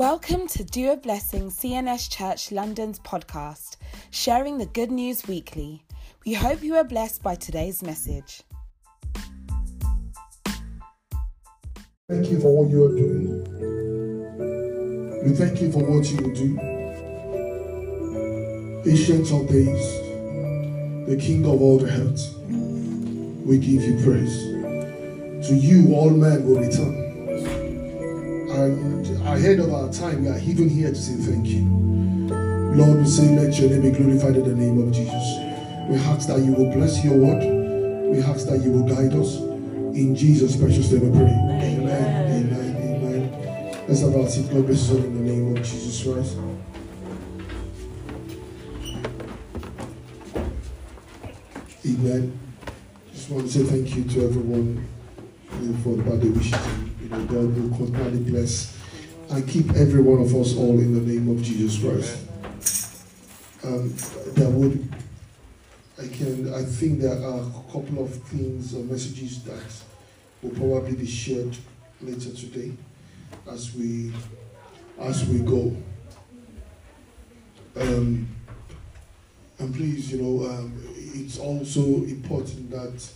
Welcome to Dew Of Blessing CNS Church London's podcast, sharing the good news weekly. We hope you are blessed by today's message. Thank you for what you are doing. We thank you for what you do. Ancient of days, the King of all the earth, we give you praise. To you, all men will return. Ahead of our time, we are even here to say thank you. Lord, we say, let your name be glorified in the name of Jesus. We ask that you will bless your word. We ask that you will guide us. In Jesus' precious name we pray. Amen. Amen. Amen. Let's have our seat. God bless all in the name of Jesus Christ. Amen. Just want to say thank you to everyone for the birthday wishes. Know, God will continually bless and keep every one of us all in the name of Jesus Christ. Um, there would, I can, I think there are a couple of things or messages that will probably be shared later today as we as we go. Um, and please, you know, um, it's also important that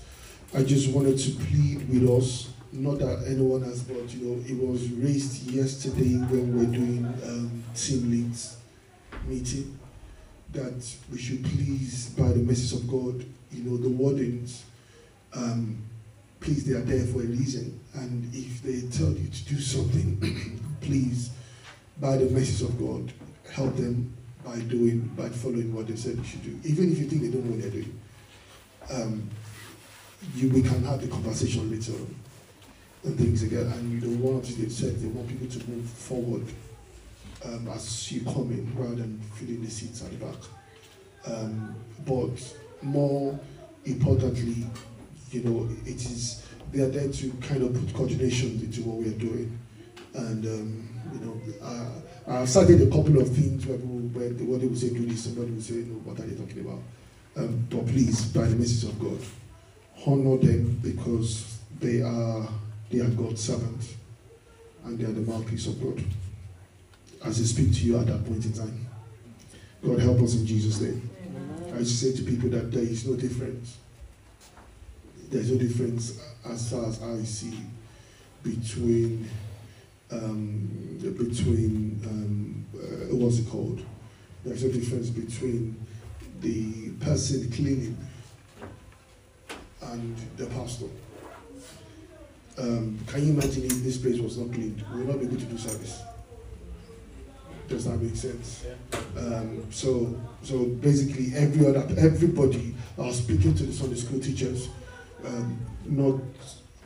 I just wanted to plead with us, not that anyone has, but you know, it was raised yesterday when we were doing um, team leads meeting that we should please, by the message of God, you know, the wardens, um, please, they are there for a reason. And if they tell you to do something, please, by the message of God, help them by doing, by following what they said you should do. Even if you think they don't know what they're doing. Um, you, we can have the conversation later on and things again. And you of the things they said, they want people to move forward um, as you come in rather than filling the seats at the back. Um, but more importantly, you know, it is they are there to kind of put coordination into what we are doing. And um, you know, uh, I've started a couple of things where, people, where what they will say do this, somebody will say, no, what are they talking about? Um, but please, by the message of God, honor them because they are they are God's servants and they are the mouthpiece of God as they speak to you at that point in time. God help us in Jesus' name. I used to say to people that there is no difference. There's no difference as far as I see between um, between um, uh, what's it called? There's no difference between the person cleaning and the pastor. Um, can you imagine if this place was not cleaned? We would not be able to do service. Does that make sense? Um, so, so basically, every other everybody. I was speaking to the Sunday school teachers um, not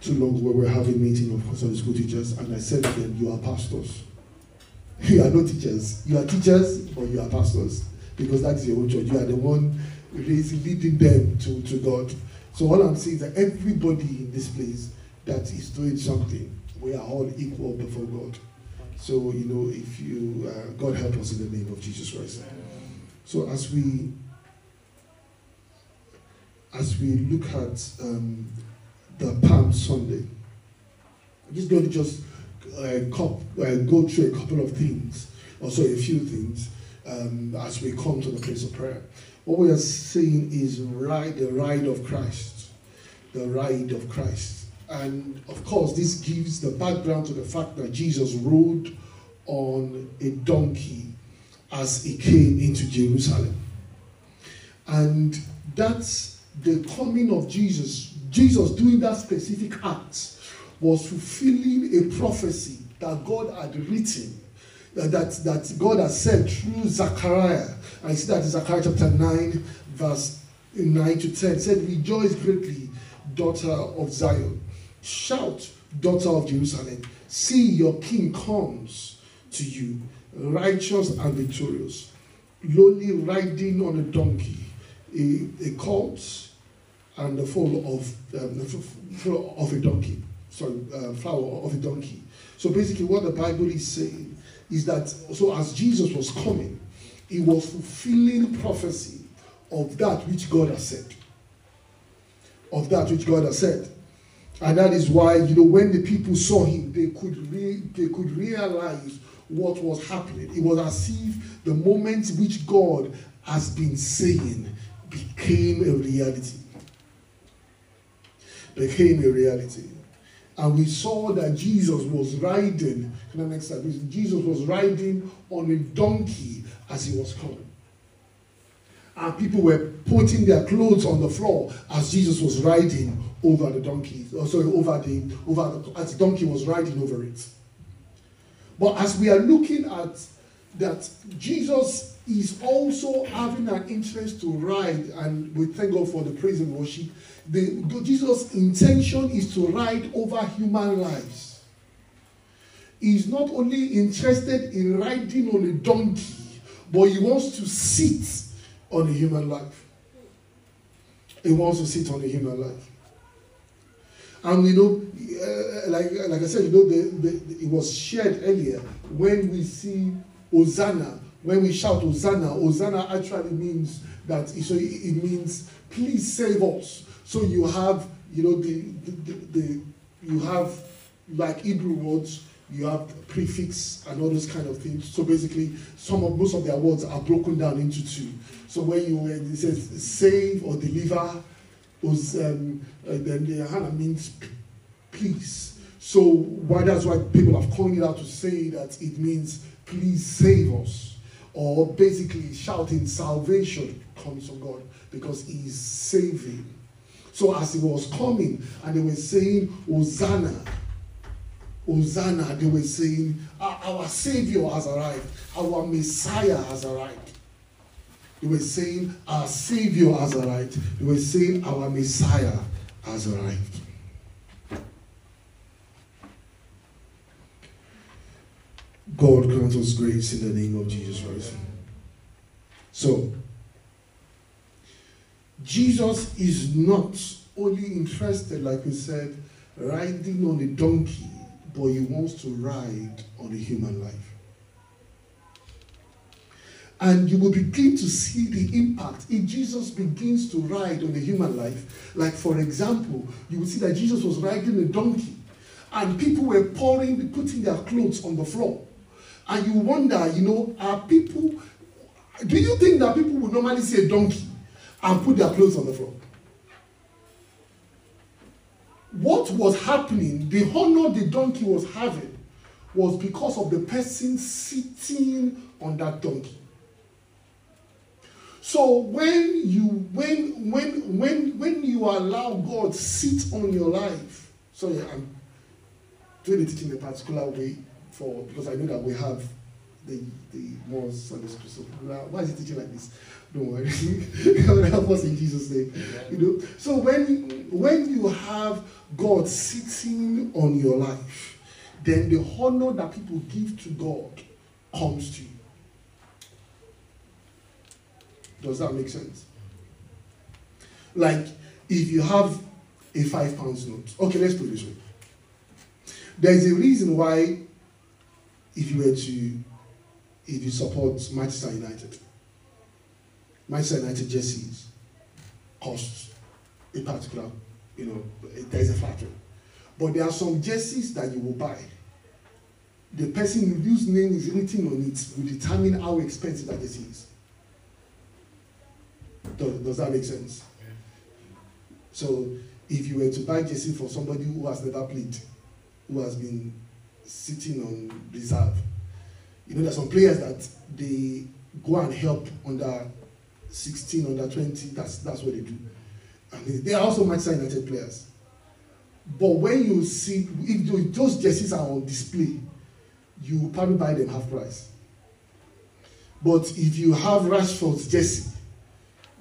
too long ago. We were having a meeting of Sunday school teachers, and I said to them, "You are pastors. You are not teachers. You are teachers, but you are pastors because that is your own church. You are the one raising, leading them to, to God. So all I'm saying is that everybody in this place that is doing something, we are all equal before God. So, you know, if you, uh, God help us in the name of Jesus Christ. So as we, as we look at um, the Palm Sunday, I'm just going to just uh, cop, uh, go through a couple of things, also a few things, um, as we come to the place of prayer. What we are seeing is ride the ride of Christ, the ride of Christ. And of course, this gives the background to the fact that Jesus rode on a donkey as he came into Jerusalem. And that's the coming of Jesus. Jesus doing that specific act was fulfilling a prophecy that God had written, that, that, that God had said through Zechariah. I see that in Zechariah chapter 9, verse 9 to 10. It said, Rejoice greatly, daughter of Zion. Shout, daughter of Jerusalem. See, your king comes to you, righteous and victorious, lowly riding on a donkey, a, a colt, and the foal of, um, of a donkey. Sorry, uh, flower of a donkey. So basically, what the Bible is saying is that so as Jesus was coming, he was fulfilling prophecy of that which God has said. Of that which God has said. And that is why, you know, when the people saw him, they could re- they could realize what was happening. It was as if the moment which God has been saying became a reality. Became a reality. And we saw that Jesus was riding, can I next slide, Jesus was riding on a donkey as he was coming. And people were putting their clothes on the floor as Jesus was riding over the donkey. Oh, sorry, over the over the, as the donkey was riding over it. But as we are looking at that, Jesus is also having an interest to ride, and we thank God for the praise and worship. The, Jesus' intention is to ride over human lives. He's not only interested in riding on a donkey, but he wants to sit on a human life. He wants to sit on a human life. And you know, uh, like, like I said, you know, the, the, it was shared earlier when we see Hosanna, when we shout Hosanna, Hosanna actually means that, so it, it means, please save us. So you have, you know, the, the, the, the you have like Hebrew words, you have prefix and all those kind of things. So basically, some of most of their words are broken down into two. So when you it says save or deliver, was um, uh, then the Hannah means please. So why that's why people have coined it out to say that it means please save us, or basically shouting salvation comes from God because He is saving. So as He was coming and they were saying Hosanna, Hosanna, they were saying our Savior has arrived, our Messiah has arrived. They were saying our Savior has arrived. They were saying our Messiah has arrived. God grant us grace in the name of Jesus Christ. So, Jesus is not only interested, like we said, riding on a donkey, but he wants to ride on a human life. And you will begin to see the impact if Jesus begins to ride on a human life. Like, for example, you will see that Jesus was riding a donkey, and people were pouring, putting their clothes on the floor. And you wonder, you know, are people, do you think that people would normally see a donkey and put their clothes on the floor? What was happening, the honor the donkey was having, was because of the person sitting on that donkey. So when you when when when when you allow God sit on your life, sorry, I'm doing it in a particular way for because I know that we have the the more Sunday school. So why is he teaching like this? Don't worry, God help us in Jesus' name. You know. So when when you have God sitting on your life, then the honor that people give to God comes to you. Does that make sense? Like, if you have a five pounds note, okay, let's put it this way. There is a reason why, if you were to, if you support Manchester United, Manchester United jerseys cost a particular, you know, there is a factor. But there are some jerseys that you will buy. The person whose name is written on it will determine how expensive that jersey is. Does, does that make sense? So if you were to buy jersey for somebody who has never played, who has been sitting on reserve, you know, there's some players that they go and help under 16, under 20. That's that's what they do. And they, they are also Manchester United players. But when you see if those jerseys are on display, you probably buy them half price. But if you have Rashford's jersey,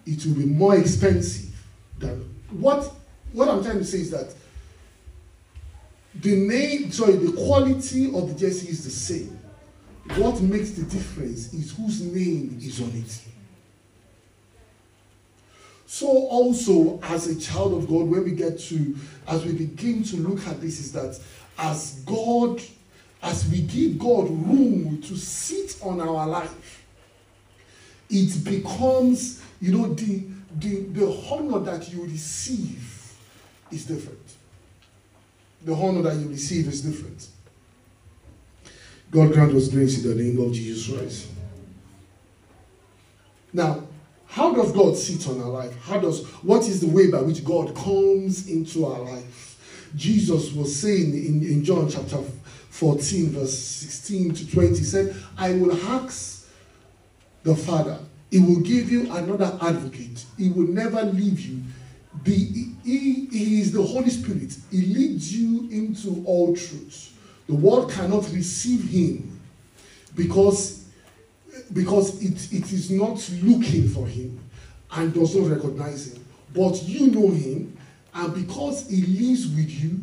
it will be more expensive than what what I'm trying to say is that the name sorry the quality of the jersey is the same what makes the difference is whose name is on it so also as a child of god when we get to as we begin to look at this is that as god as we give god room to sit on our life it becomes you know, the, the, the honor that you receive is different. The honor that you receive is different. God grant us grace in the name of Jesus Christ. Now, how does God sit on our life? How does what is the way by which God comes into our life? Jesus was saying in, in John chapter 14, verse 16 to 20, he said, I will ask the Father, he will give you another advocate. He will never leave you. The, he, he is the Holy Spirit. He leads you into all truth. The world cannot receive him because, because it, it is not looking for him and does not recognize him. But you know him, and because he lives with you,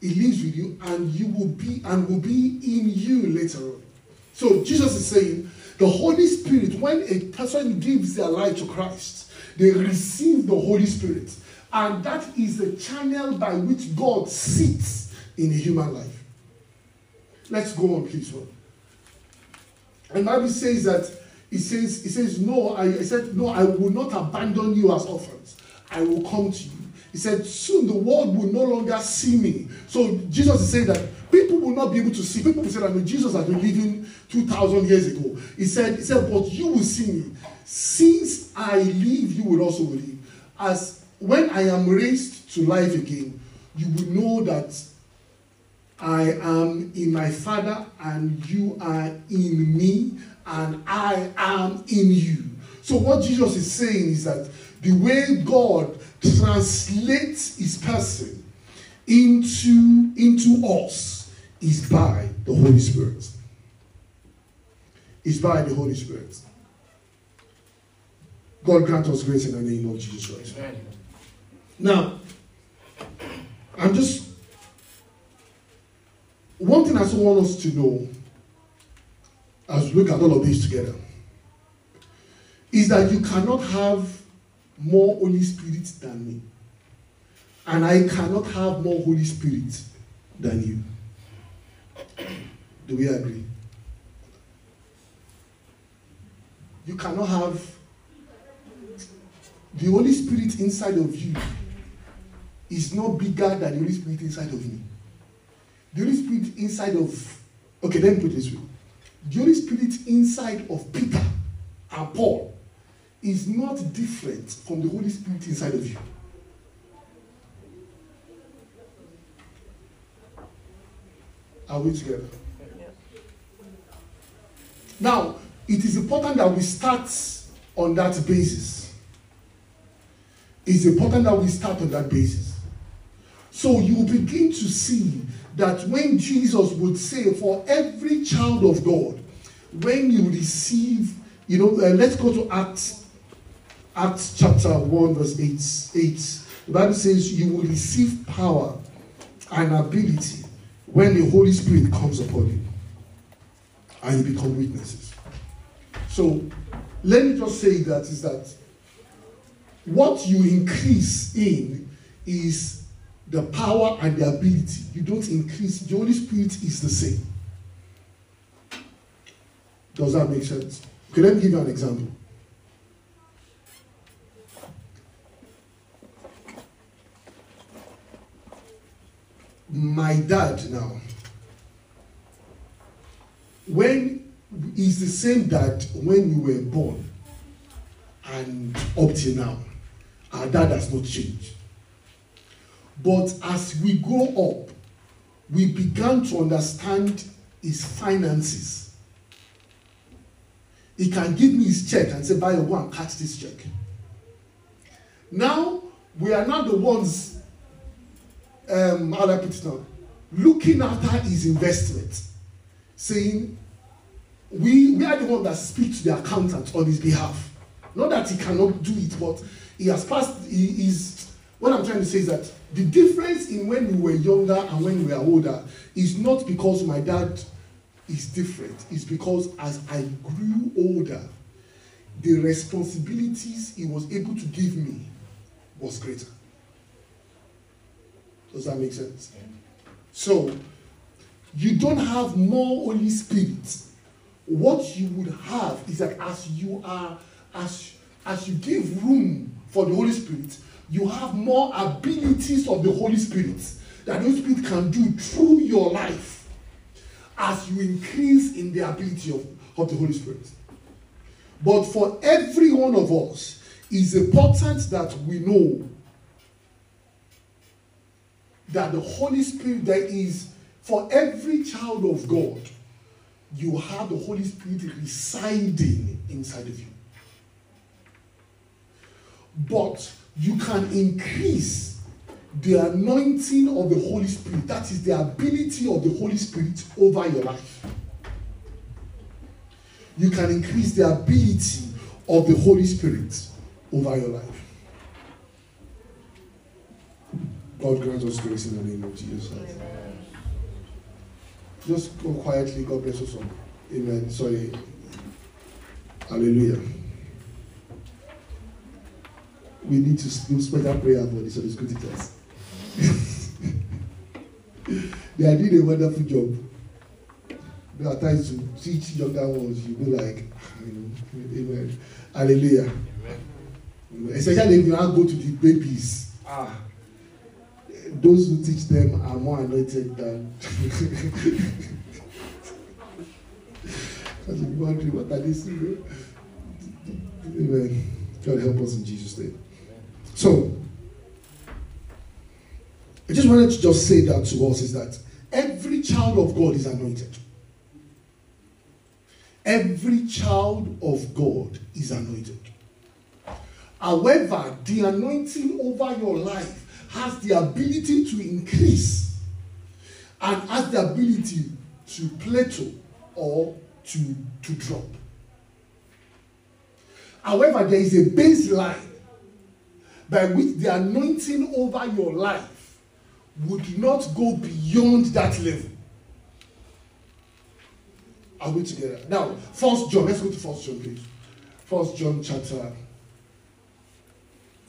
he lives with you, and you will be and will be in you later on. So Jesus is saying, the Holy Spirit, when a person gives their life to Christ, they receive the Holy Spirit. And that is the channel by which God sits in a human life. Let's go on, please. And Bible says that he says, he says, No, I, said, No, I will not abandon you as orphans. I will come to you. He said, Soon the world will no longer see me. So Jesus is saying that people will not be able to see. People will say that Jesus has been living 2,000 years ago. He said, he said, But you will see me. Since I live, you will also live. As when I am raised to life again, you will know that I am in my Father, and you are in me, and I am in you. So, what Jesus is saying is that the way God translates his person into, into us is by the Holy Spirit. Is by the Holy Spirit. God grant us grace in the name of Jesus Christ. Now, I'm just one thing I also want us to know as we look at all of this together is that you cannot have more Holy Spirit than me. And I cannot have more Holy Spirit than you. Do we agree? You cannot have the Holy Spirit inside of you is not bigger than the Holy Spirit inside of me. The Holy Spirit inside of, okay, let me put this way. The Holy Spirit inside of Peter and Paul is not different from the Holy Spirit inside of you. Are we together? Now, it is important that we start on that basis. It's important that we start on that basis. So you begin to see that when Jesus would say, for every child of God, when you receive, you know, uh, let's go to Acts, Acts chapter 1, verse 8, 8. The Bible says, you will receive power and ability when the Holy Spirit comes upon you and you become witnesses. So let me just say that is that what you increase in is the power and the ability. You don't increase. The Holy Spirit is the same. Does that make sense? Okay, let me give you an example. My dad now, when is the same dad when you were born and up till now, our dad has not changed. But as we grow up, we began to understand his finances. He can give me his check and say, Buy go and catch this check. Now, we are not the ones, um, how do I put it now, looking after his investment, saying, we, we are the ones that speak to the accountant on his behalf. Not that he cannot do it, but he has passed, he is, what I'm trying to say is that the difference in when we were younger and when we are older is not because my dad is different. It's because as I grew older, the responsibilities he was able to give me was greater. Does that make sense? So, you don't have more Holy Spirit. What you would have is that as you are, as, as you give room for the Holy Spirit, you have more abilities of the Holy Spirit that the Holy Spirit can do through your life. as you increase in the ability of, of the Holy Spirit. But for every one of us, it's important that we know that the Holy Spirit, there is, for every child of God, you have the Holy Spirit residing inside of you. But you can increase the anointing of the Holy Spirit, that is the ability of the Holy Spirit over your life. You can increase the ability of the Holy Spirit over your life. God grant us grace in the name of Jesus. Just go quietly. God bless us all. Amen. Sorry. Hallelujah. We need to do special prayer for it's good to test. they are doing a wonderful job. There are times to teach younger ones, you be like, Amen. Hallelujah. Amen. Especially if you want to go to the babies. Ah. Those who teach them are more anointed than. Because you're wondering what are they. Amen. God help us in Jesus' name. So, I just wanted to just say that to us is that every child of God is anointed. Every child of God is anointed. However, the anointing over your life has the ability to increase and has the ability to plateau or to, to drop. However, there is a baseline by which the anointing over your life would not go beyond that level. Are we together? Now, First John. Let's go to First John, please. First John chapter.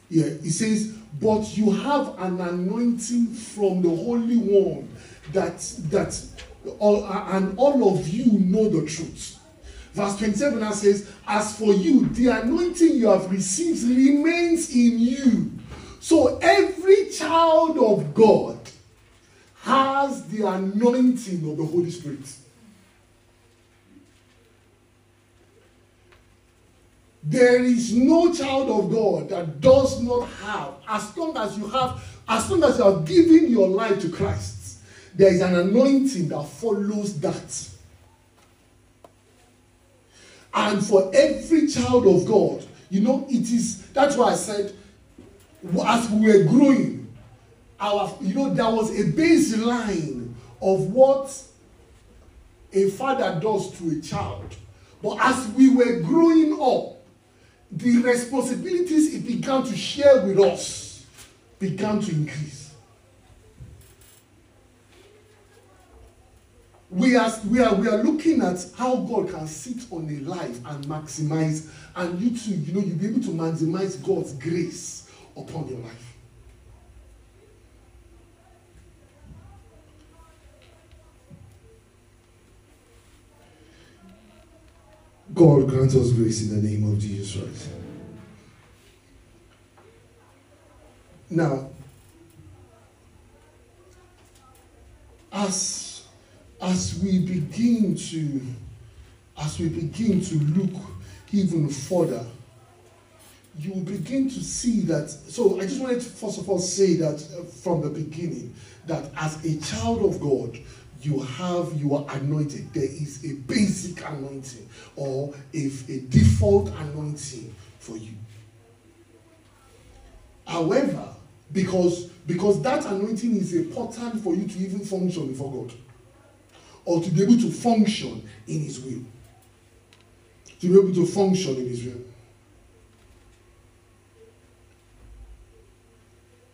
Yeah, it says, "But you have an anointing from the Holy One that that all, and all of you know the truth." Verse 27 now says, As for you, the anointing you have received remains in you. So every child of God has the anointing of the Holy Spirit. There is no child of God that does not have, as long as you have, as long as you are giving your life to Christ, there is an anointing that follows that. And for every child of God, you know, it is that's why I said, as we were growing, our you know, there was a baseline of what a father does to a child. But as we were growing up, the responsibilities he began to share with us began to increase. We are, we, are, we are looking at how God can sit on a life and maximize, and you too, you know, you'll be able to maximize God's grace upon your life. God grant us grace in the name of Jesus Christ. Now, as as we begin to as we begin to look even further, you will begin to see that. So I just wanted to first of all say that uh, from the beginning that as a child of God, you have you are anointed there is a basic anointing or if a default anointing for you however because because that anointing is important for you to even function before god or to be able to function in his will. To be able to function in his will.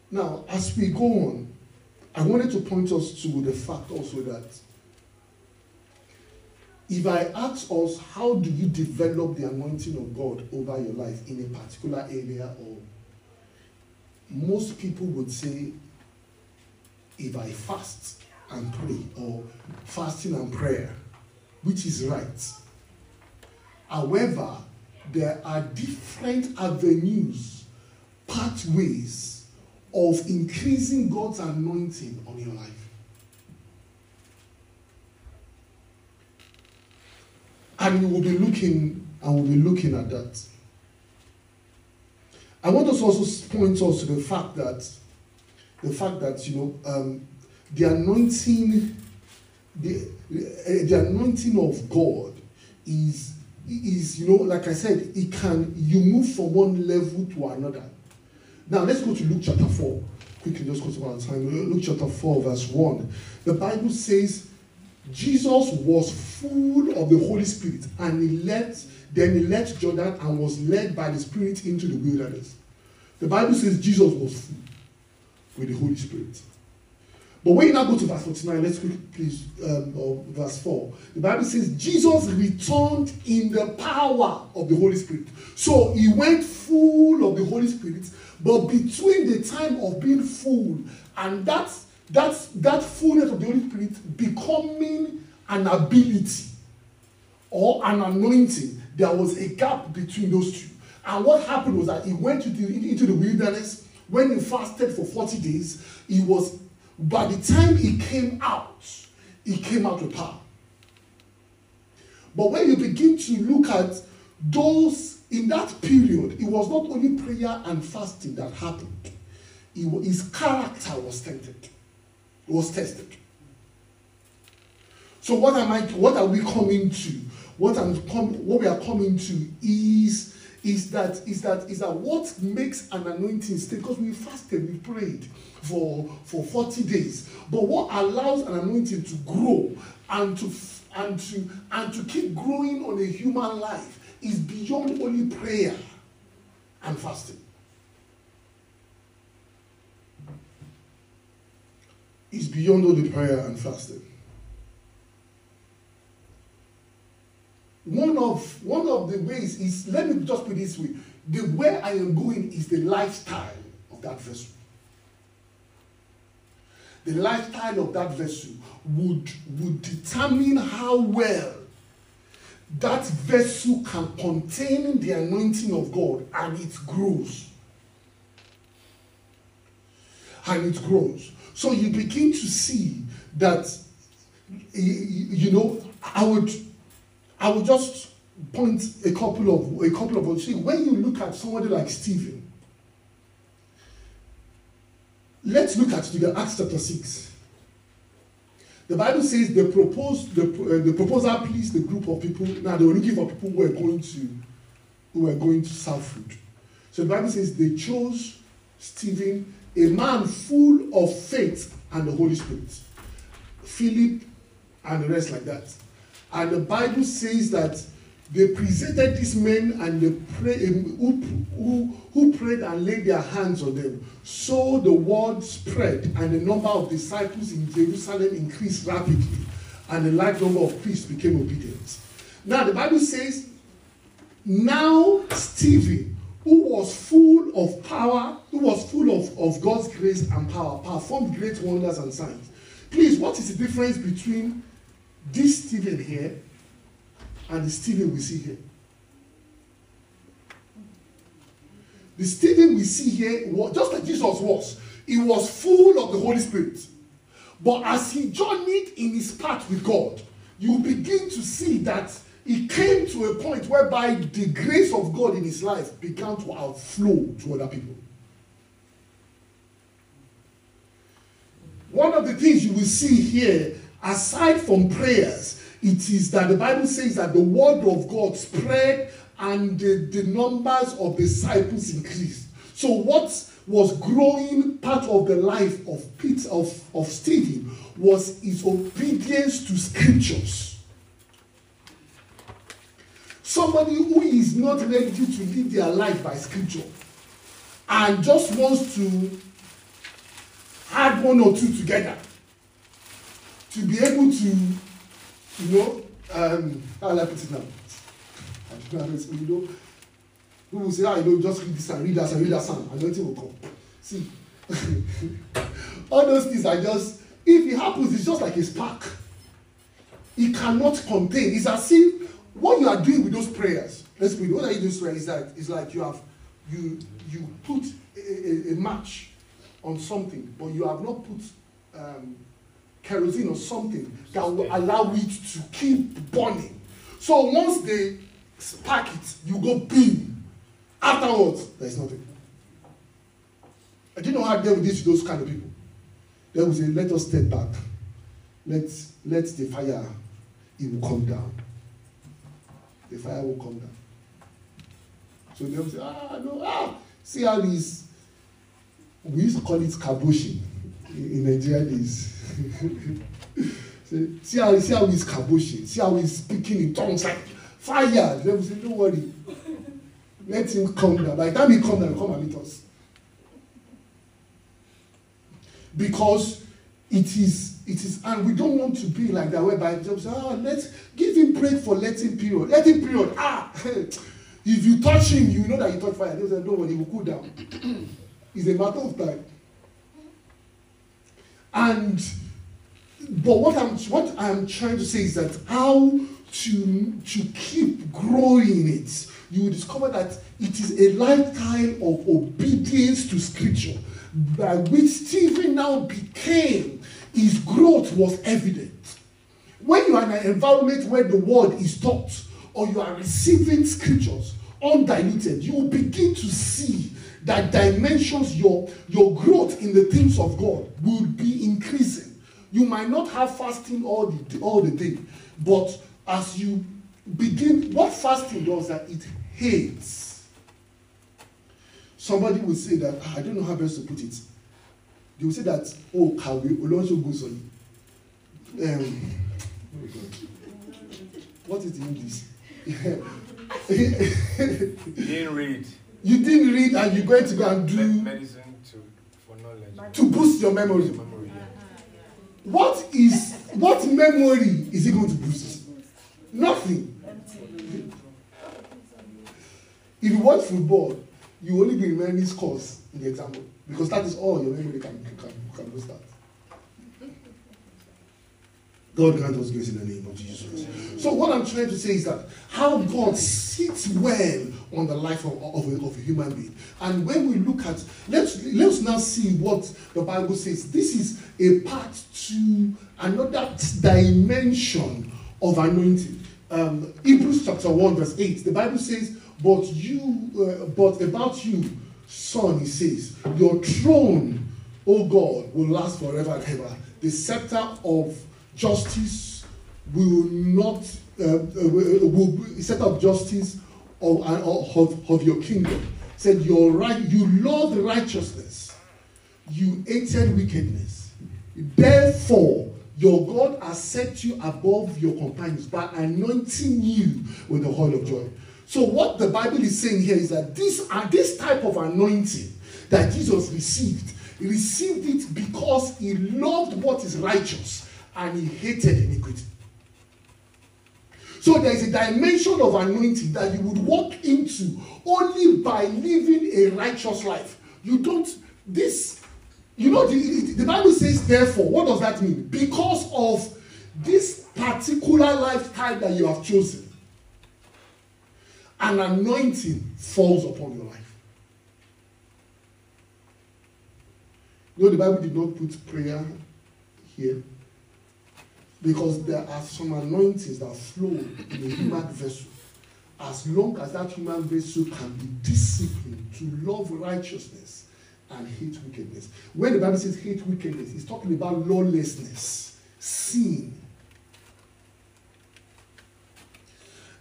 Now as we go on I wanted to point us to the fact also that if I ask us, how do you develop the anointing of God over your life in a particular area, or most people would say, if I fast and pray, or fasting and prayer, which is right. However, there are different avenues, pathways of increasing God's anointing on your life. And we will be looking and we'll be looking at that. I want us also point us to the fact that the fact that you know um, the anointing, the uh, the anointing of God is is you know like I said, it can you move from one level to another. Now let's go to Luke chapter four. Quickly, just go to our time. Luke chapter four, verse one. The Bible says Jesus was full of the Holy Spirit and he left, then he left Jordan and was led by the Spirit into the wilderness. The Bible says Jesus was full with the Holy Spirit. But when you now go to verse 49, let's quickly please, um, verse 4. The Bible says Jesus returned in the power of the Holy Spirit. So he went full of the Holy Spirit, but between the time of being full and that, that, that fullness of the Holy Spirit becoming an ability or an anointing, there was a gap between those two. And what happened was that he went the, into the wilderness. When he fasted for 40 days, he was, by the time he came out, he came out with power. But when you begin to look at those in that period, it was not only prayer and fasting that happened, it, his character was tested. It was tested. So what am I? What are we coming to? What I'm com- what we are coming to is is that is that is that what makes an anointing stay because we fasted we prayed for for 40 days. But what allows an anointing to grow and to and to and to keep growing on a human life is beyond only prayer and fasting. Is beyond only prayer and fasting. One of one of the ways is let me just put it this way. The way i am going is the lifestyle of that vessel the lifestyle of that vessel would would determine how well that vessel can contain the anointing of god and it grows and it grows so you begin to see that you know i would I would just point a couple of a couple of see when you look at somebody like Stephen. Let's look at the Acts chapter six. The Bible says they proposed the, uh, the proposal pleased the group of people. Now they were looking for people who were going to who were going to serve food. So the Bible says they chose Stephen, a man full of faith and the Holy Spirit. Philip and the rest like that. And the Bible says that they presented these men and they pray, um, who, who, who prayed and laid their hands on them. So the word spread, and the number of disciples in Jerusalem increased rapidly, and the large number of priests became obedient. Now, the Bible says, now Stephen, who was full of power, who was full of, of God's grace and power, performed great wonders and signs. Please, what is the difference between this Stephen here and the Stephen we see here. The Stephen we see here, was, just like Jesus was, he was full of the Holy Spirit. But as he journeyed in his path with God, you begin to see that he came to a point whereby the grace of God in his life began to outflow to other people. One of the things you will see here aside from prayers, it is that the Bible says that the word of God spread and the, the numbers of disciples increased. So what was growing part of the life of Peter of, of Stephen was his obedience to scriptures. Somebody who is not ready to live their life by scripture and just wants to add one or two together to be able to, you know, um, how will I put it now? I don't know how you know, people will say, ah, you know, just read this and read that and read that psalm, anointing will come. See, all those things are just, if it happens, it's just like a spark. It cannot contain. It's as if what you are doing with those prayers, let's it, what are you doing prayers is that it's like you have, you, you put a, a, a match on something, but you have not put um, kerosene or something that will allow it to keep burning. So once they spark it, you go beam. Afterwards, there is nothing. I didn't know how to deal with this those kind of people. They will say, let us step back. Let, let the fire, it will come down. The fire will come down. So they will say, ah, no, ah, see how this, we used to call it kabushi in, in Nigeria days. See how, see how he's kabushi, see how he's speaking in tongues like fire. They will say, don't worry. Let him come down. By the time he come down, come and meet us. Because it is, it is, and we don't want to be like that, whereby just ah, let's give him break for letting period. Letting period. Ah, if you touch him, you know that you touch fire. They say, worry, he will cool down. it's a matter of time. And but what I'm what I'm trying to say is that how to to keep growing it, you will discover that it is a lifetime of obedience to scripture by which Stephen now became, his growth was evident. When you are in an environment where the word is taught or you are receiving scriptures undiluted, you will begin to see that dimensions your, your growth in the things of God will be increasing. You might not have fasting all the, all the day, but as you begin, what fasting does that it hates Somebody will say that, ah, I don't know how best to put it. They will say that, oh, Kawi, Olonso goes on. Um, what is the English? you didn't read. You didn't read and you're going to go and do medicine to for knowledge. To boost your memory. What is what memory is it going to boost? Nothing. If you watch football, you only be remembering scores in the example because that is all your memory can can can boost that. God grant us grace in the name of Jesus. So what I'm trying to say is that how God sits well on the life of, of, a, of a human being. And when we look at, let's, let's now see what the Bible says. This is a part to another dimension of anointing. Um, Hebrews chapter 1 verse 8, the Bible says, but you, uh, but about you, son, he says, your throne, O God, will last forever and ever. The scepter of justice will not, uh, uh, will be, scepter of justice of, of, of your kingdom. Said, your right, you love righteousness, you hated wickedness. Therefore, your God has set you above your companions by anointing you with the oil of joy. So what the Bible is saying here is that this uh, this type of anointing that Jesus received, he received it because he loved what is righteous and he hated iniquity. So there is a dimension of anointing that you would walk into only by living a righteous life. You don't this you know the, the Bible says therefore what does that mean? Because of this particular lifestyle that you have chosen an anointing falls upon your life. You know, the Bible did not put prayer here because there are some anointings that flow in a human vessel. As long as that human vessel can be disciplined to love righteousness and hate wickedness. When the Bible says hate wickedness, it's talking about lawlessness, sin,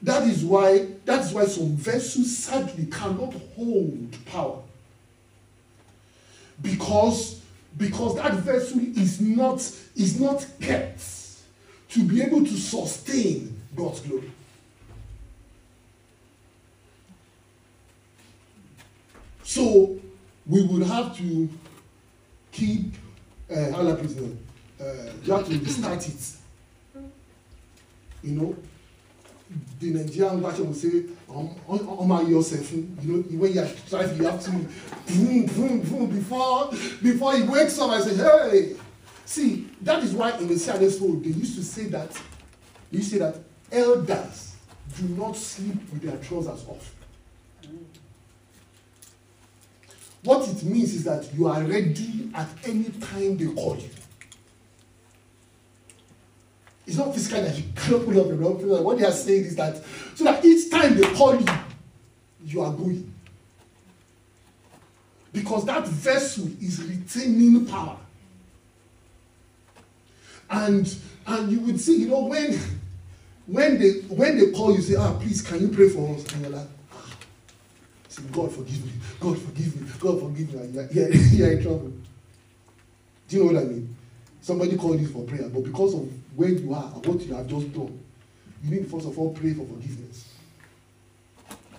That is why that is why some vessels sadly cannot hold power. Because because that vessel is not is not kept to be able to sustain God's glory. So we would have to keep uh, Allah prisoner. Uh, you have to restart it. You know, the Nigerian version will say, on my yourself, you know, when you are driving, you have to boom, boom, boom before before he wakes up and say, hey. See, that is why in the Saddest world they used to say that, to say that elders do not sleep with their trousers off. What it means is that you are ready at any time they call you. It's not physical that you cannot pull up the wrong. What they are saying is that so that each time they call you, you are going. Because that vessel is retaining power. And and you would see, you know, when when they when they call you, say, ah, please, can you pray for us? And you're like, ah. say, God forgive me, God forgive me, God forgive me. And you're, you're, you're in trouble. Do you know what I mean? Somebody called you for prayer, but because of where you are and what you have just done, you need first of all pray for forgiveness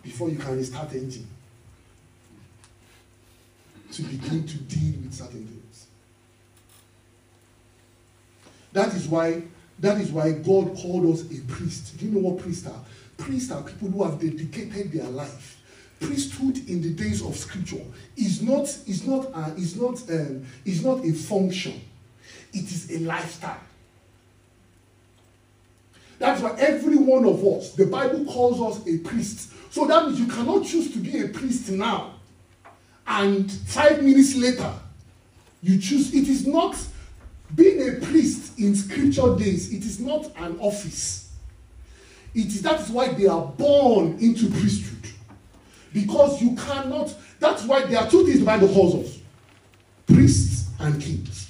before you can restart engine to begin to deal with certain things. That is why that is why God called us a priest. Do you know what priests are? Priests are people who have dedicated their life. Priesthood in the days of Scripture is not is not a, is not um, is not a function. It is a lifestyle. That's why every one of us, the Bible calls us a priest. So that means you cannot choose to be a priest now, and five minutes later, you choose. It is not being a priest in scripture days, it is not an office. It is that is why they are born into priesthood. Because you cannot, that's why there are two things the Bible calls priests and kings.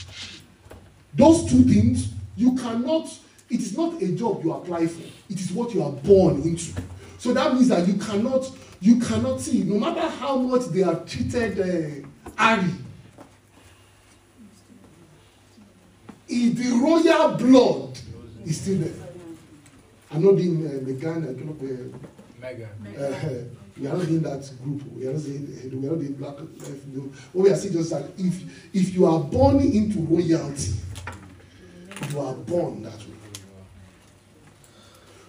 Those two things, you cannot, it is not a job you apply for, it is what you are born into. So that means that you cannot, you cannot see, no matter how much they have treated uh, Ari if the royal blood is still there. I'm not in uh, Megan, I uh, Mega. uh, we are not in that group. We are not in, we are not in black life. No. What we are saying just that if if you are born into royalty, you are born that way.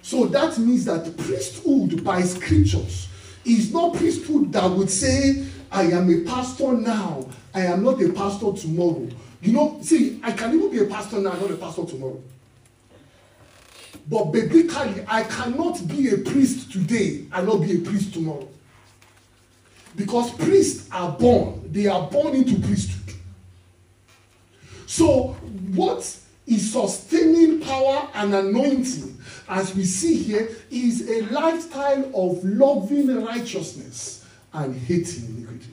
So that means that priesthood by scriptures is not priesthood that would say, I am a pastor now, I am not a pastor tomorrow. You know, see, I can even be a pastor now, not a pastor tomorrow. But biblically, I cannot be a priest today and not be a priest tomorrow. Because priests are born, they are born into priesthood. So, what is sustaining power and anointing, as we see here, is a lifestyle of loving righteousness and hating iniquity.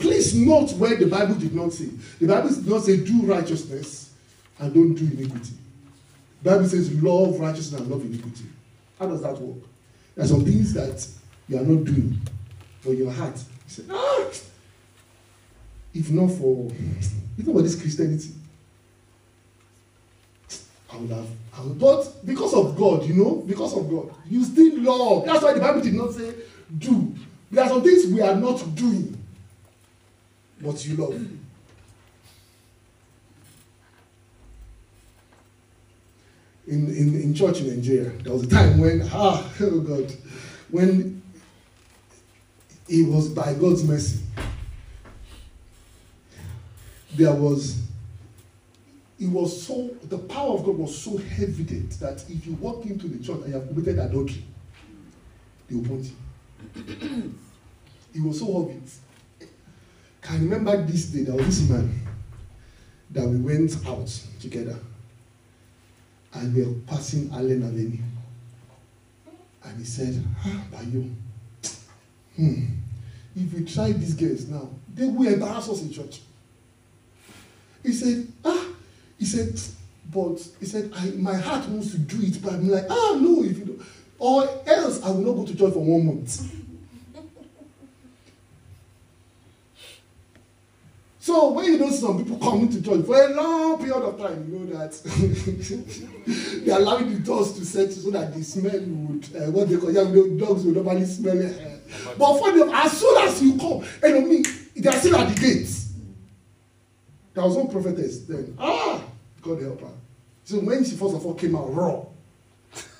Please note where the Bible did not say. The Bible did not say do righteousness and don't do iniquity. The Bible says love righteousness and love iniquity. How does that work? There are some things that you are not doing, but your heart, you say, ah, if not for, if not for this Christianity, I would have, I would, but because of God, you know, because of God, you still love. That's why the Bible did not say do. There are some things we are not doing, but you love. In, in, in church in Nigeria, there was a time when, ah, oh God, when it was by God's mercy, there was, it was so, the power of God was so evident that if you walk into the church and you have committed adultery, they will point you. it was so obvious can remember this day there was this man that we went out together and we were passing Allen Avenue. And he said ah Bayo hmm if we try these girls now they will embarrass us in church. He said ah he said but he said I my heart wants to do it but I'm like ah no if you don't or else I will not go to church for one month So when you know some people coming to church for a long period of time, you know that they are allowing the doors to set so that the smell would uh, what they call yeah, you dogs will normally smell it. Uh, but for them, as soon as you come, you know me, they are still at the gates. There was one prophetess then. Ah, God help her. So when she first of all came out raw,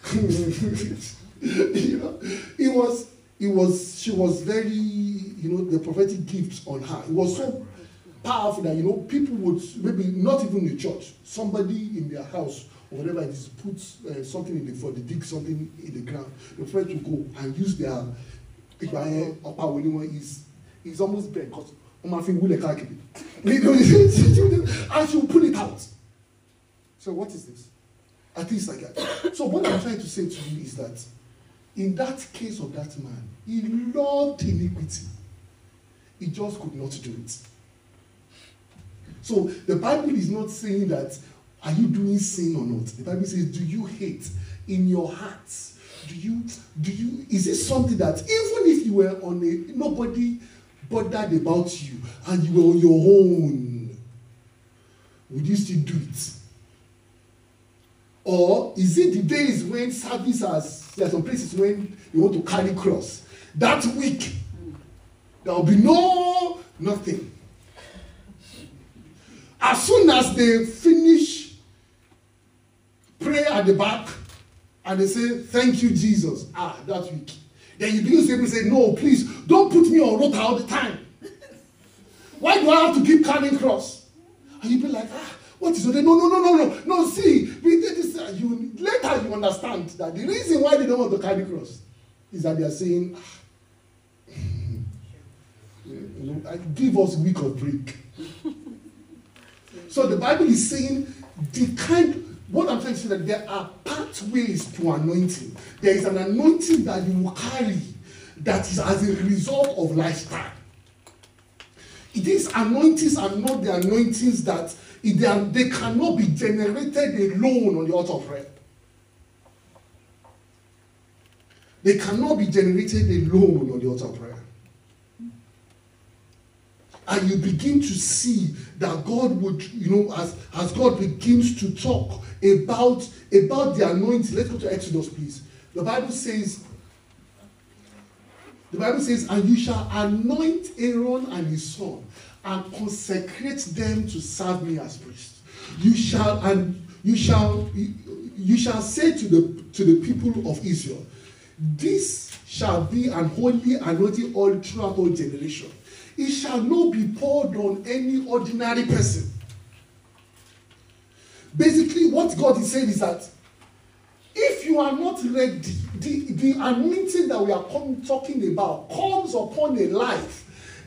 you know, it was it was she was very you know the prophetic gifts on her. It was so powerful that you know people would maybe not even the church somebody in their house or whatever it is put uh, something in the for they dig something in the ground the friend to go and use their ìgbà yẹn ọ̀pá wo ni wọ́n is is almost bare cause wọ́n máa fi wúlẹ̀ káàkiri and she will pull it out so what is this At least like that. So what I'm trying to say to you is that in that case of that man, he loved iniquity. He just could not do it. So the Bible is not saying that are you doing sin or not? The Bible says, do you hate in your hearts? Do you do you is it something that even if you were on a nobody bothered about you and you were on your own, would you still do it? Or is it the days when service has there are some places when you want to carry cross? That week there will be no nothing. As soon as they finish pray at the back and they say, Thank you, Jesus. Ah, that week. Then you begin to say, No, please, don't put me on rota all the time. Why do I have to keep carrying cross? And you be like, ah, what is it? No, no, no, no, no. No, see, we did this. Uh, you, later you understand that the reason why they don't want to carry cross is that they are saying, ah, give us week of break. so the Bible is saying the kind what I'm trying to say that there are pathways to anointing. There is an anointing that you will carry that is as a result of lifestyle. These anointings are not the anointings that they, are, they cannot be generated alone on the altar of prayer. They cannot be generated alone on the altar of prayer. And you begin to see that God would, you know, as, as God begins to talk about, about the anointing. Let's go to Exodus, please. The Bible says, the Bible says, and you shall anoint Aaron and his son and consecrate them to serve me as priests. You shall and you shall you shall say to the to the people of Israel, this shall be an holy anointing all throughout all generation. It shall not be poured on any ordinary person. Basically, what God is saying is that if you are not ready, the, the anointing that we are come, talking about comes upon a life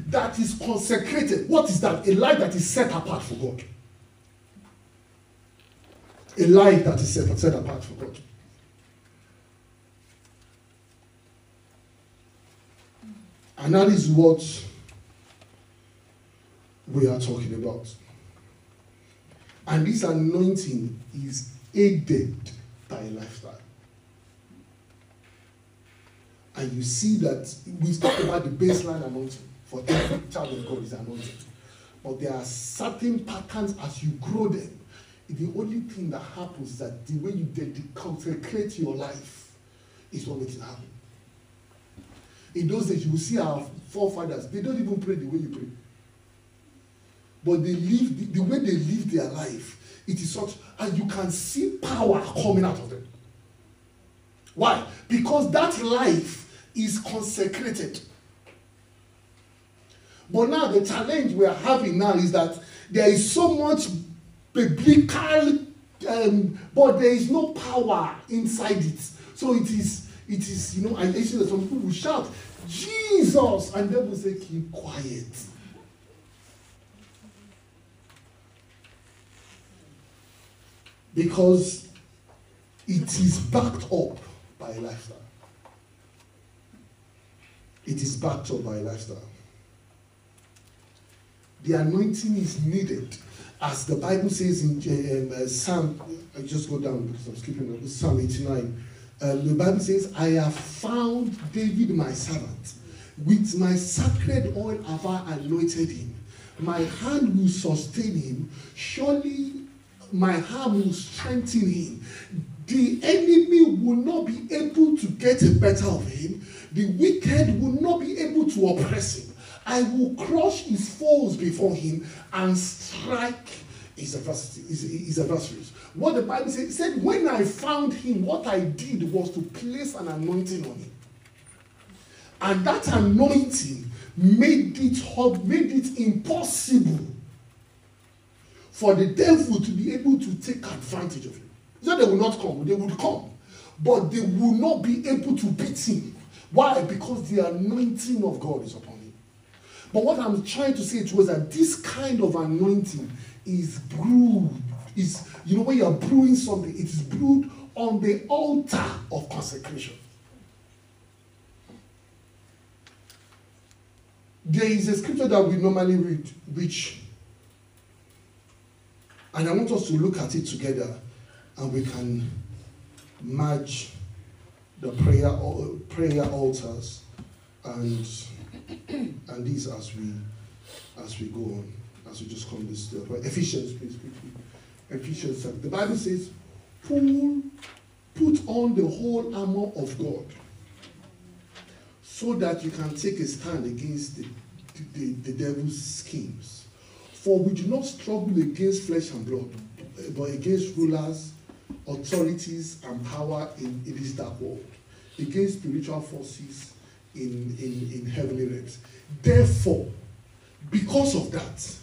that is consecrated. What is that? A life that is set apart for God. A life that is set, set apart for God. And that is what we are talking about. And this anointing is aided by lifestyle. And you see that we talk about the baseline anointing for every child of God is anointed. But there are certain patterns as you grow them. The only thing that happens is that the way you consecrate your life is what makes it happen. In those days, you will see our forefathers, they don't even pray the way you pray. But they live, the, the way they live their life, it is such, and you can see power coming out of them. Why? Because that life is consecrated. But now the challenge we are having now is that there is so much biblical, um, but there is no power inside it. So it is, it is, you know, and actually some people will shout, Jesus, and they will say, keep quiet. Because it is backed up by a lifestyle. It is backed up by a lifestyle. The anointing is needed. As the Bible says in um, uh, Psalm, I just go down because I'm skipping Psalm 89. Um, the Bible says, I have found David my servant. With my sacred oil have I anointed him. My hand will sustain him. Surely my arm will strengthen him. The enemy will not be able to get a better of him. The wicked will not be able to oppress him. I will crush his foes before him and strike his adversaries. What the Bible said, said, when I found him, what I did was to place an anointing on him. And that anointing made it, made it impossible for the devil to be able to take advantage of him. So they will not come, they would come, but they will not be able to beat him. Why? Because the anointing of God is upon him. But what I'm trying to say to is that this kind of anointing is brewed is, you know, when you are brewing something, it is brewed on the altar of consecration. There is a scripture that we normally read, which, and I want us to look at it together, and we can merge the prayer prayer altars and and these as we as we go on as we just come this step. Ephesians, please quickly. Ephesians The Bible says, "Pull, put on the whole armor of God, so that you can take a stand against the, the, the devil's schemes. For we do not struggle against flesh and blood, eh, but against rulers, authorities, and power in, in this dark world, against spiritual forces in, in, in heavenly realms. Therefore, because of that,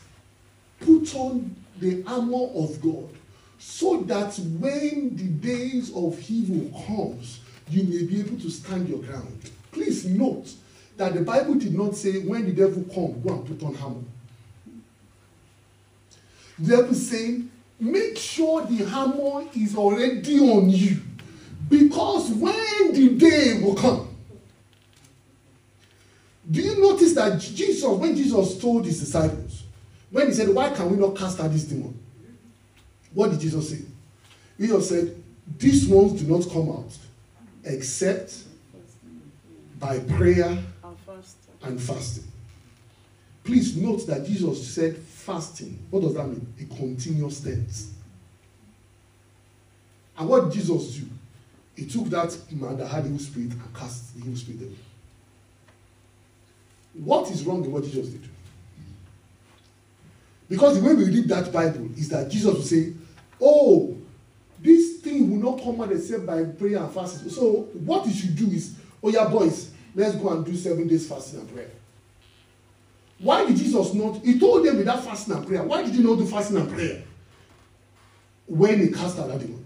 put on the armor of God so that when the days of evil comes, you may be able to stand your ground. Please note that the Bible did not say when the devil comes, go and put on armor. The devil saying, make sure the hammer is already on you. Because when the day will come, do you notice that Jesus, when Jesus told his disciples, when he said, Why can we not cast out this demon? What did Jesus say? Jesus said, These ones do not come out except by prayer and fasting. Please note that Jesus said fasting. What does that mean? A continuous stance. And what did Jesus do? He took that man that had evil spirit and cast the evil spirit away. What is wrong in what Jesus did? Because the way we read that Bible is that Jesus will say, Oh, this thing will not come out except by prayer and fasting. So, what you should do is, Oh, yeah, boys, let's go and do seven days fasting and prayer. Why did Jesus not? He told them without fasting and prayer. Why did he not do fasting and prayer when he cast out that demon?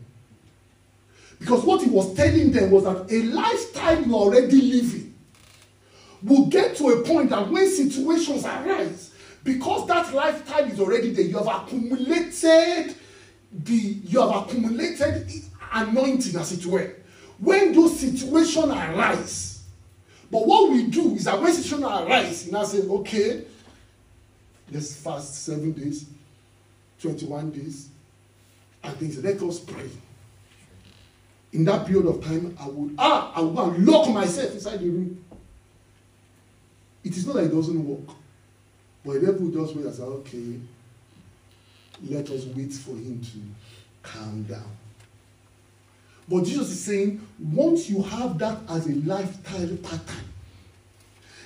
Because what he was telling them was that a lifestyle you're already living will get to a point that when situations arise, because that lifetime is already there, you have accumulated the you have accumulated anointing as it were. When those situations arise, but what we do is that when situations arise, you now say, okay, let's fast seven days, 21 days, and things. Let us pray. In that period of time, I would ah, I would go and lock myself inside the room. It is not that it doesn't work. But the devil just wait and say, okay, let us wait for him to calm down. But Jesus is saying, once you have that as a lifestyle pattern,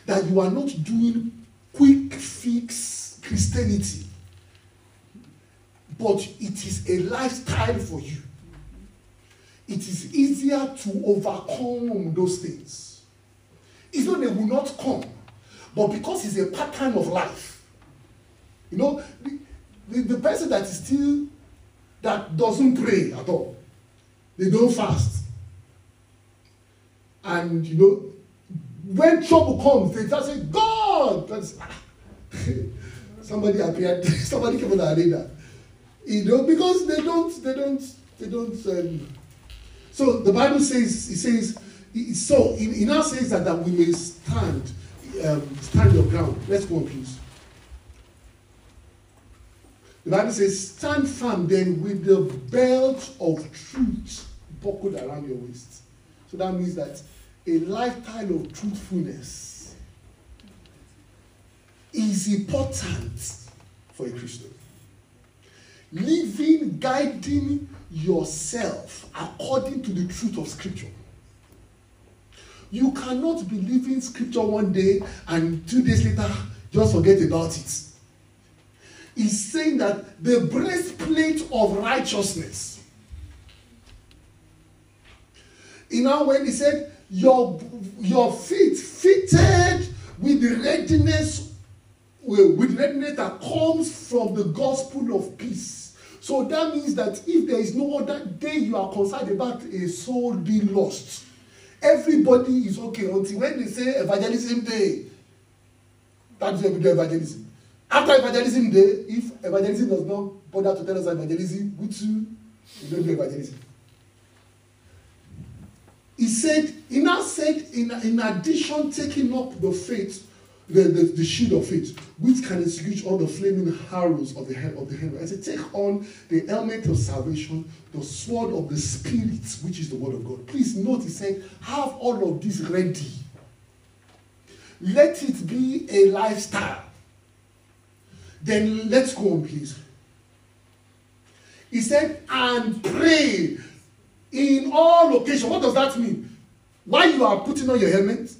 that you are not doing quick fix Christianity, but it is a lifestyle for you. It is easier to overcome those things. It's not they will not come, but because it's a pattern of life, you know, the, the, the person that is still, that doesn't pray at all, they don't fast. And, you know, when trouble comes, they just say, God! That's, somebody appeared, somebody came on the arena. You know, because they don't, they don't, they don't. Um, so the Bible says, it says, so it, it now says that, that we may stand um, stand your ground. Let's go on, please. The Bible says, Stand firm then with the belt of truth buckled around your waist. So that means that a lifetime of truthfulness is important for a Christian. Living, guiding yourself according to the truth of Scripture. You cannot be living scripture one day and two days later just forget about it. He's saying that the breastplate of righteousness. You know, when he said, Your, your feet fitted with the readiness, with readiness that comes from the gospel of peace. So that means that if there is no other day you are concerned about a soul being lost, Everybody is okay until when they say evangelism day. That's when we do evangelism. After evangelism day, if evangelism does not bother to tell us evangelism, we too, we don't do evangelism. He said, he now said, in, in addition, taking up the faith, the, the, the shield of faith, which can extinguish all the flaming arrows of the head of the enemy. I said, take on the helmet of salvation, the sword of the spirit, which is the word of God. Please note, he said, have all of this ready. Let it be a lifestyle. Then let's go on, please. He said, and pray in all occasions. What does that mean? Why you are putting on your helmet,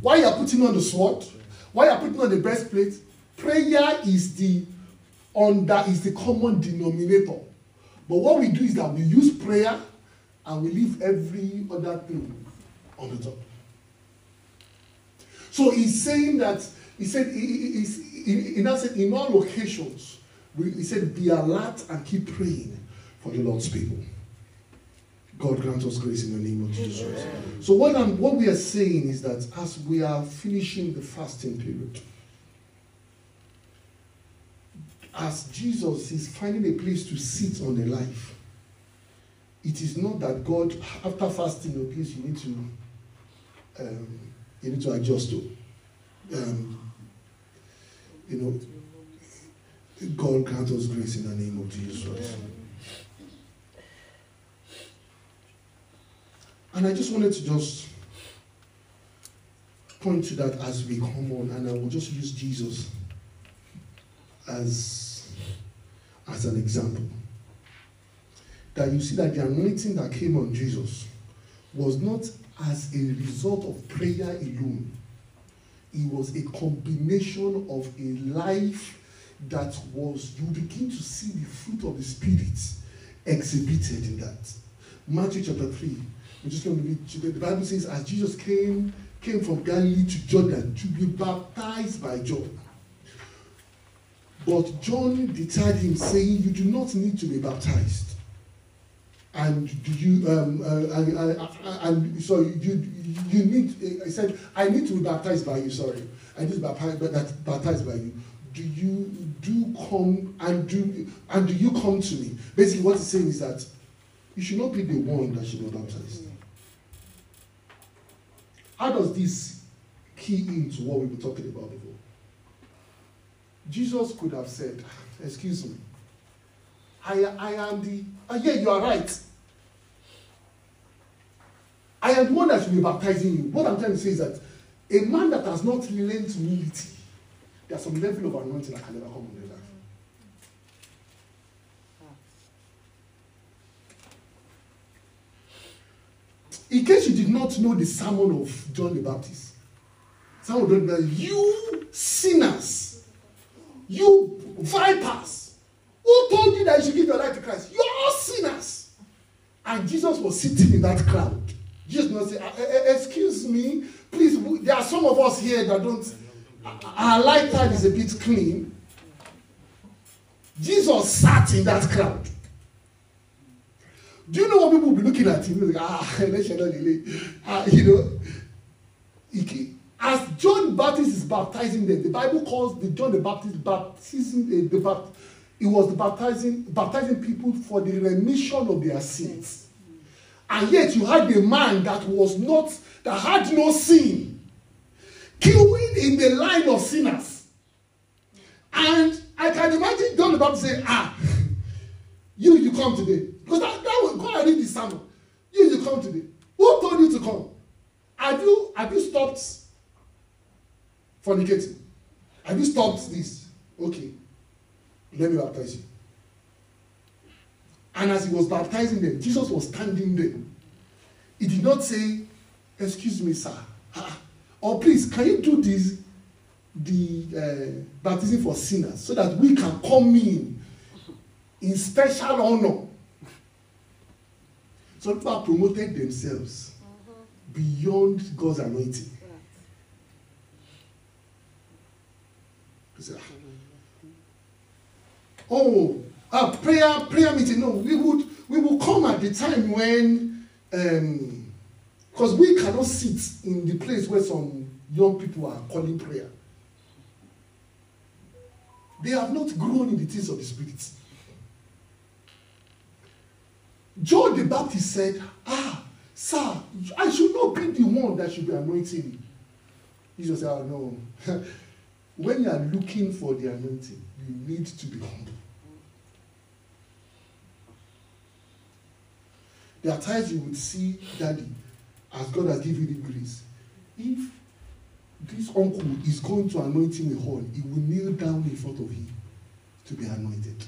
why you are putting on the sword, why you are putting on the breastplate, prayer is the under is the common denominator. But what we do is that we use prayer and we leave every other thing on the top. So he's saying that he said he, he, he, he now said in all occasions we, he said be alert and keep praying for the Lord's people. God grant us grace in the name of Jesus Christ. So what I'm, what we are saying is that as we are finishing the fasting period, as Jesus is finding a place to sit on the life, it is not that God, after fasting, okay, you need to um, you need to adjust to. Um, you know, God grant us grace in the name of Jesus Christ. And I just wanted to just point to that as we come on, and I will just use Jesus as, as an example. That you see that the anointing that came on Jesus was not as a result of prayer alone, it was a combination of a life that was, you begin to see the fruit of the Spirit exhibited in that. Matthew chapter 3, I'm just going to read. The Bible says, as Jesus came, came from Galilee to Jordan to be baptized by John. But John deterred him, saying, You do not need to be baptized. And do you um uh, and, and, so you you need I said I need to be baptized by you sorry I need to be baptized, baptized by you do you do come and do and do you come to me basically what he's saying is that you should not be the one that should be baptized how does this key into what we were talking about before? Jesus could have said, Excuse me, I, I am the. Uh, yeah, you are right. I am the one that should be baptizing you. What I'm trying to say is that a man that has not learned humility, there's some level of anointing that can never come on In case you did not know the sermon of John the Baptist, some of them you sinners, you vipers, who told you that you should give your life to Christ? You're all sinners. And Jesus was sitting in that crowd. Jesus not say, eh, eh, excuse me, please, there are some of us here that don't, our lifetime is a bit clean. Jesus sat in that crowd. Do you know what people will be looking at? Like, ah, let's not delay. Ah, you know, he, as John Baptist is baptizing them, the Bible calls the John the Baptist baptism. Uh, the bapt, it was baptizing baptizing people for the remission of their sins. And yet you had a man that was not that had no sin, queuing in the line of sinners. And I can imagine John the Baptist saying, Ah, you you come today. Because that, that was God read the sermon. You, you come today. Who told you to come? Have you have you stopped fornicating? Have you stopped this? Okay. Let me baptize you. And as he was baptizing them, Jesus was standing there. He did not say, Excuse me, sir. Ah, or please, can you do this, the uh, baptism for sinners, so that we can come in in special honor Some people have promoted themselves mm-hmm. beyond God's anointing. Say, ah. Oh, a prayer prayer meeting. No, we would we will come at the time when um because we cannot sit in the place where some young people are calling prayer. They have not grown in the things of the Spirit. John the Baptist said, Ah, sir, I should not be the one that should be anointing you. Jesus said, Oh, no. when you are looking for the anointing, you need to be humble. There are times you would see daddy as God has given him grace. If this uncle is going to anoint him a horn, he will kneel down in front of him to be anointed.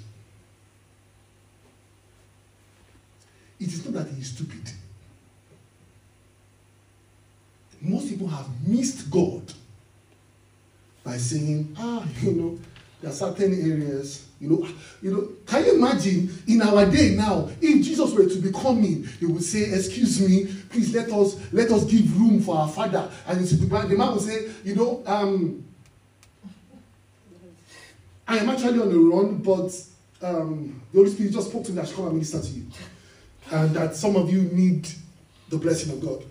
It is not that he is stupid. Most people have missed God by saying, ah, you know, there are certain areas, you know, you know, can you imagine in our day now, if Jesus were to be coming, he would say, Excuse me, please let us let us give room for our father. And the man would say, you know, um, I am actually on the run, but um, the Holy Spirit just spoke to me that I should come and minister to you. And that some of you need the blessing of God.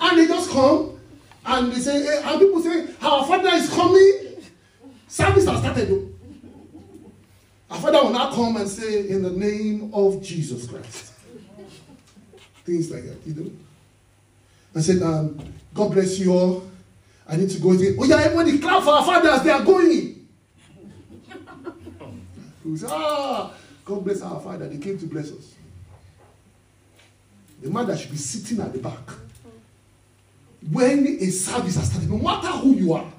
and they just come and they say, hey, and people say, Our father is coming. Service has started. Our father will now come and say, In the name of Jesus Christ. Things like that, you know. I said, um, God bless you all. I need to go. Say, oh, yeah, everybody clap for our fathers. They are going. Ah, God bless our father. They came to bless us. The man that should be sitting at the back when a service has started, no matter who you are.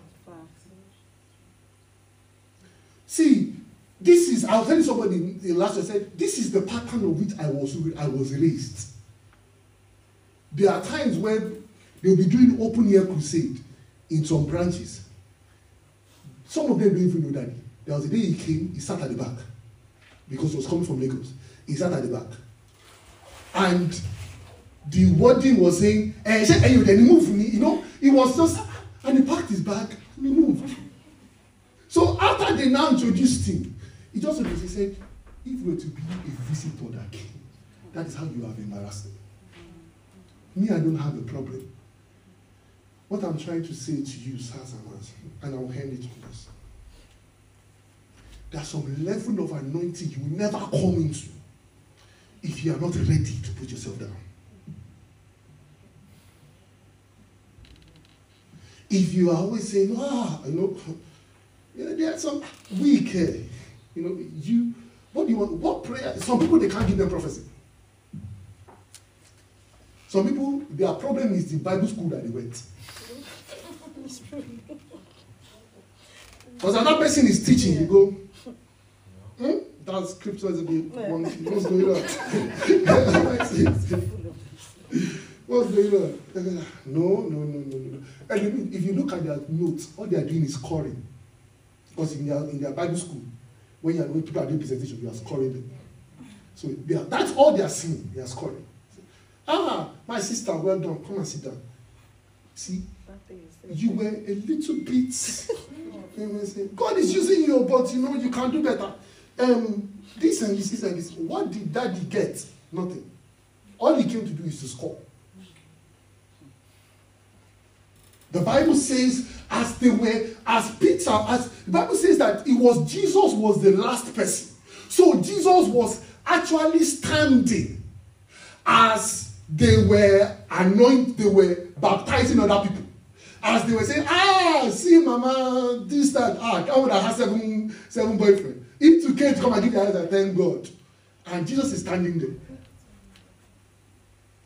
See, this is, I was telling somebody in last year, said, this is the pattern of which I was, I was raised. There are times when they'll be doing open air crusade in some branches. Some of them don't even know that. There was a day he came, he sat at the back because he was coming from Lagos. He sat at the back. And the wording was saying, eh, ṣé ẹ̀yin ò dẹ̀ move me, you know, he was just, and he packed his bag and he moved. So after they now introduced him, he just he said, if you were to be a visitor that came, that is how you have embarrassed me. Me, I don't have a problem. What I'm trying to say to you, sirs and I'll hand it to this. There's some level of anointing you will never come into if you are not ready to put yourself down. if you are always saying, ah, you know, you know there are some weak, uh, you know, you, what do you want? What prayer? Some people, they can't give them prophecy. Some people, their problem is the Bible school that they went. Because another person is teaching, you go, hmm? that scripture is a bit one. What's going on? What's going on? No, no, no, no, no. And if you look at their notes, all they are doing is scoring. Because in their, in their Bible school, when, you are, when people are doing presentation, you are scoring them. So they are, that's all they are seeing. They are scoring. Ah, my sister, well done. Come and sit down. See, you were a little bit. God is using you, but you know you can do better. Um, this and this, this and this. What did daddy get? Nothing. All he came to do is to score. The Bible says, as they were, as Peter, as the Bible says that it was Jesus was the last person. So Jesus was actually standing as they were anointed, they were baptizing other people. As they were saying, ah, see, mama, this, that, ah, I would have seven, seven boyfriend. If two came to come and give their eyes and thank God. And Jesus is standing there.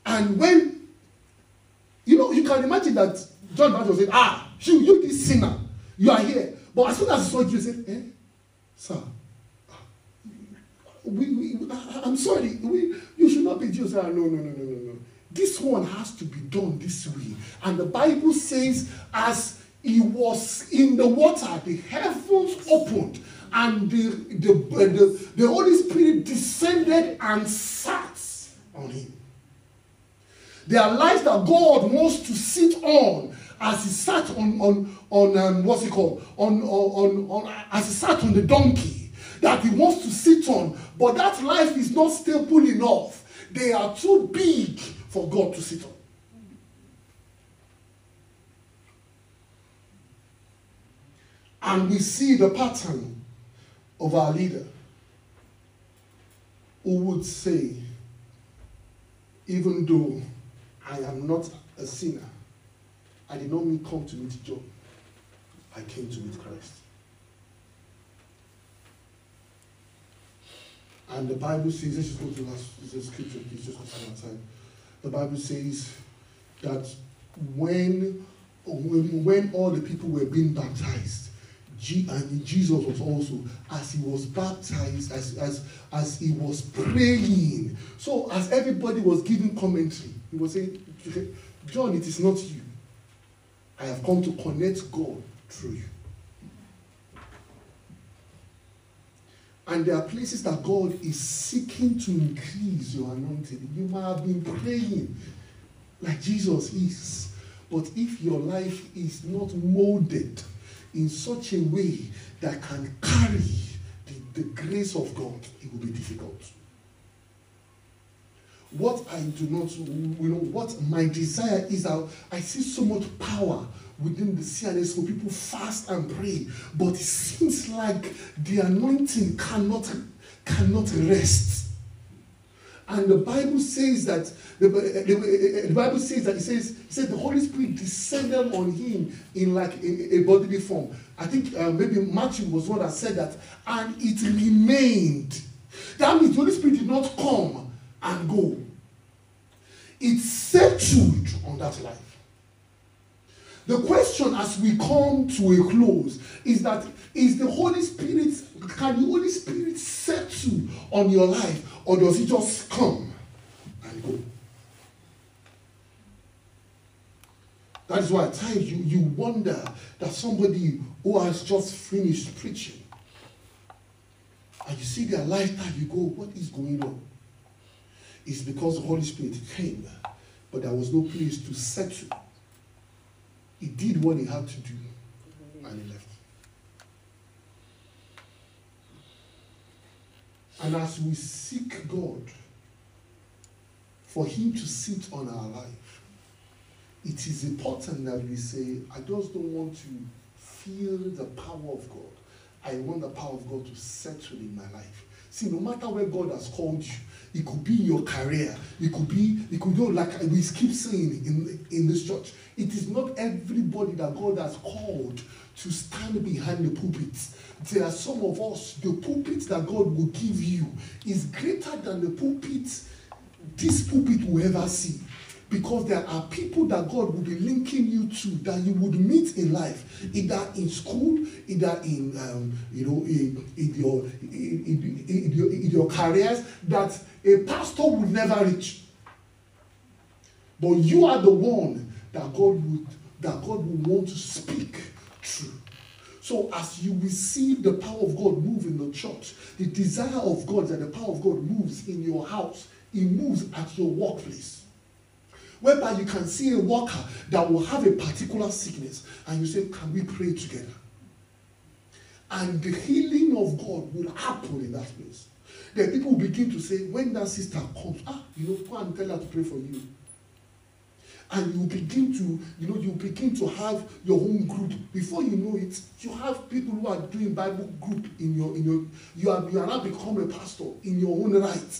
And when, you know, you can imagine that John Baptist said, Ah, you, you this sinner, you are here. But as soon as he saw Jesus, he said, Eh, sir, we, we, I'm sorry, we, you should not be Jesus. no, no, no, no, no, no. This one has to be done this way. And the Bible says, as he was in the water, the heavens opened, and the, the, the, the Holy Spirit descended and sat on him. There are lives that God wants to sit on as he sat on on on um, what's it called? On, on on as he sat on the donkey that he wants to sit on. But that life is not stable enough. They are too big for god to sit on. And we see the pattern of our leader who would say, even though I am not a sinner, I did not mean come to meet John. I came to meet Christ. And the Bible says, let's just go to the last the scripture, please, just because of time. The Bible says that when, when, when all the people were being baptized, and Jesus was also, as he was baptized, as, as, as he was praying. So, as everybody was giving commentary, he was saying, John, it is not you. I have come to connect God through you. And there are places that God is seeking to increase your anointing. You might have been praying like Jesus is. But if your life is not molded in such a way that can carry the, the grace of God, it will be difficult. What I do not, you know, what my desire is I see so much power within the CNS for people fast and pray, but it seems like the anointing cannot cannot rest. And the Bible says that the, uh, the, uh, uh, the Bible says that it says it says the Holy Spirit descended on him in like a, a bodily form. I think uh, maybe Matthew was one that said that, and it remained. That means the Holy Spirit did not come and go. It settled on that life. The question as we come to a close is that is the Holy Spirit, can the Holy Spirit settle on your life or does he just come and go? That is why at times you, you wonder that somebody who has just finished preaching and you see their lifetime, you go, what is going on? It's because the Holy Spirit came, but there was no place to settle he did what he had to do and he left. And as we seek God for him to sit on our life, it is important that we say, I just don't want to feel the power of God. I want the power of God to settle in my life. See, no matter where God has called you, it could be your career. It could be, it could go like we keep saying in, in this church. It is not everybody that God has called to stand behind the pulpit. There are some of us, the pulpit that God will give you is greater than the pulpit this pulpit will ever see because there are people that God will be linking you to that you would meet in life, either in school, either in um, you know in, in your in, in, your in your careers that a pastor would never reach. But you are the one that God would that God will want to speak to. So as you receive the power of God move in the church, the desire of God that the power of God moves in your house, it moves at your workplace whereby you can see a worker that will have a particular sickness and you say, Can we pray together? And the healing of God will happen in that place. Then people will begin to say, When that sister comes, ah, you know, go and tell her to pray for you. And you begin to, you know, you begin to have your own group. Before you know it, you have people who are doing Bible group in your, in your, you are, you are now become a pastor in your own right